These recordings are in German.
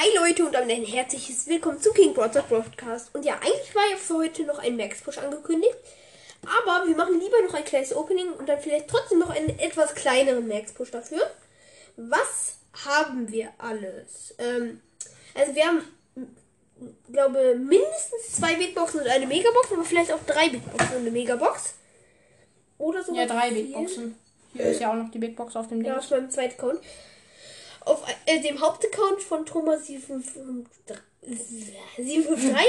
Hi Leute und ein herzliches Willkommen zu King Broadcast Broadcast. Und ja, eigentlich war ja für heute noch ein Max Push angekündigt. Aber wir machen lieber noch ein kleines Opening und dann vielleicht trotzdem noch einen etwas kleineren Max Push dafür. Was haben wir alles? Ähm, also wir haben, glaube mindestens zwei Big Boxen und eine Megabox, aber vielleicht auch drei Big Boxen und eine Megabox. Oder so. Ja, drei Big Boxen. Hier ist ja auch noch die Big Box auf dem Ding. Ja, auf meinem zweiten Account. Äh, dem Hauptaccount von Thomas753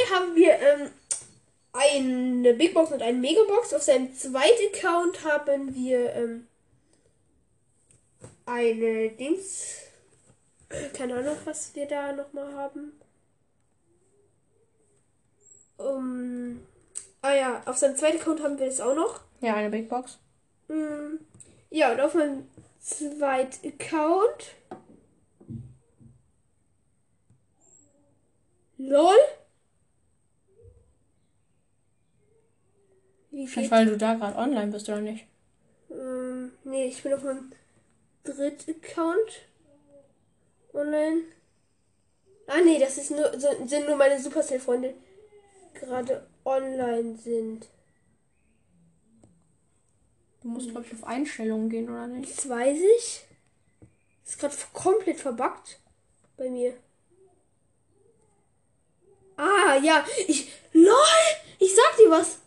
haben wir ähm, eine Big Box und eine Megabox. Auf seinem zweiten Account haben wir ähm, eine Dings. Keine Ahnung, was wir da nochmal haben. Um, ah ja, auf seinem zweiten Account haben wir das auch noch. Ja, eine Big Box. Mm, ja, und auf meinem zweiten Account. LOL. Wie Vielleicht weil du da gerade online bist oder nicht. Ähm, nee, ich bin auf meinem dritten Account online. Ah nee, das ist nur, sind nur meine Supercell-Freunde gerade online sind. Du musst, glaube ich, auf Einstellungen gehen, oder nicht? Das weiß ich. Ist gerade komplett verbuggt bei mir. Ah, ja, ich. LOL! Ich sag dir was.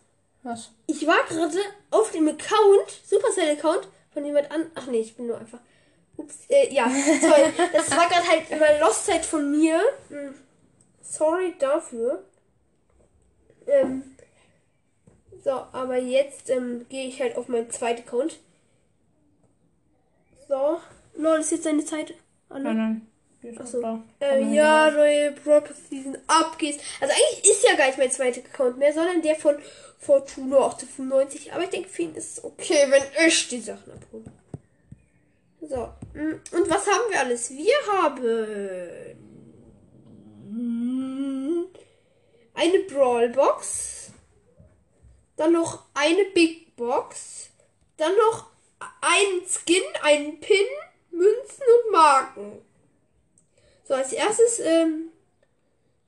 Was? Ich war gerade auf dem Account, Supercell-Account, von jemand an. Ach nee, ich bin nur einfach. Ups, äh, ja, toll. Das war gerade halt immer Lost-Zeit von mir. Hm. Sorry dafür. Ähm. So, aber jetzt ähm, gehe ich halt auf meinen zweiten Account. So. Lol, ist jetzt deine Zeit? Hallo? Nein, nein. Achso. Äh, man ja, neue Broadcast Season abgehst. Also eigentlich ist ja gar nicht mein zweiter Account mehr, sondern der von Fortuna 1895. Aber ich denke, für ihn ist es okay, wenn ich die Sachen abhole. So. mm, Und was haben wir alles? Wir haben eine Brawlbox. Dann noch eine Big Box. Dann noch einen Skin, einen Pin, Münzen und Marken. So, als erstes ähm,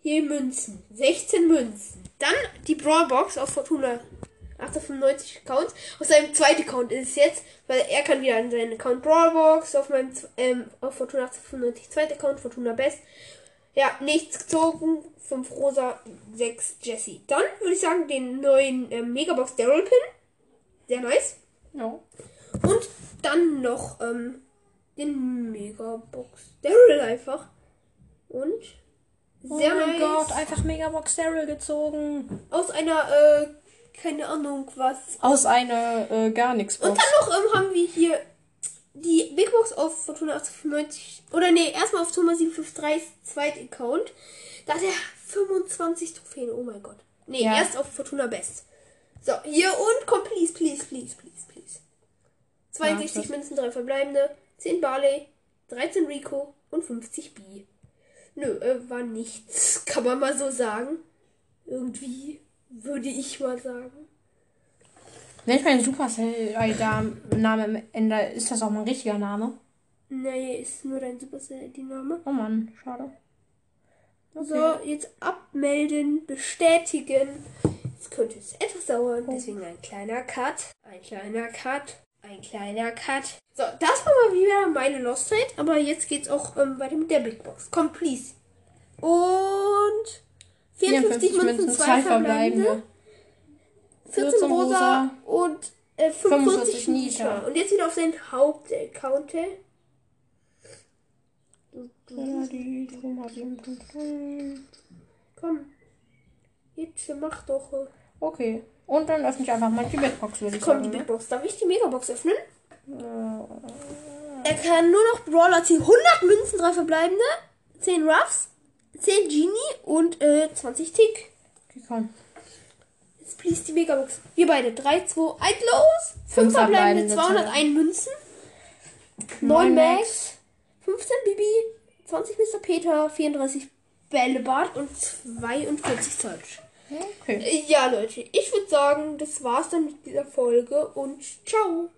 hier Münzen. 16 Münzen. Dann die Brawlbox auf Fortuna 895 Accounts. Auf seinem zweiten Account ist es jetzt, weil er kann wieder an seinen Account Brawlbox, auf meinem ähm, auf Fortuna 895 zweiter Account, Fortuna Best. Ja, nichts gezogen. 5 Rosa, 6 Jesse. Dann würde ich sagen, den neuen ähm, Megabox Daryl Pin. Sehr nice. Ja. Und dann noch ähm, den Megabox Daryl einfach. Und Oh sehr mein nice. Gott, einfach Megabox Daryl gezogen. Aus einer, äh, keine Ahnung was. Aus einer äh, gar nichts Und dann noch ähm, haben wir hier die Big Box auf Fortuna 1895. Oder nee, erstmal auf Thomas 753 zweit Account. Da hat er 25 Trophäen. Oh mein Gott. Nee, Ja. erst auf Fortuna Best. So, hier und komm, please, please, please, please, please. 62 das- Münzen, 3 verbleibende, 10 Barley, 13 Rico und 50 B. Nö, äh, war nichts. Kann man mal so sagen. Irgendwie würde ich mal sagen. Wenn ich meinen Supercell-Name ändere, ist das auch mein richtiger Name? Nee, ist nur dein Supercell-ID-Name. Oh Mann, schade. So, jetzt abmelden, bestätigen. Jetzt könnte es etwas dauern, deswegen ein kleiner Cut. Ein kleiner Cut. Ein kleiner Cut. So, das war mal wieder meine Lost Trade, aber jetzt geht's auch ähm, weiter mit der Big Box. Komm, please. Und 54 Münzen, 2 verbleibende, 14 14 rosa und äh, 45 45 Nita. Nita. Und jetzt wieder auf seinen Hauptaccount. Ja, die Thomas 753. Komm. Jetzt mach doch. Okay. Und dann öffne ich einfach mal die Big Box, würde ich Komm, die sagen. Big Ne? Box. Darf ich die Megabox öffnen? Er kann nur noch Brawler ziehen. 100 Münzen, 3 verbleibende, 10 Ruffs, 10 Genie und äh, 20 Tick. Okay, komm. Jetzt please die Megabox. Wir beide. 3, 2, 1 los. 5 Fünf verbleibende, verbleibende, 201 Münzen, 9 Neun Max, 15 Bibi, 20 Mr. Peter, 34 Bällebad und 42 Search. Okay. Ja, Leute, ich würde sagen, das war's dann mit dieser Folge und ciao.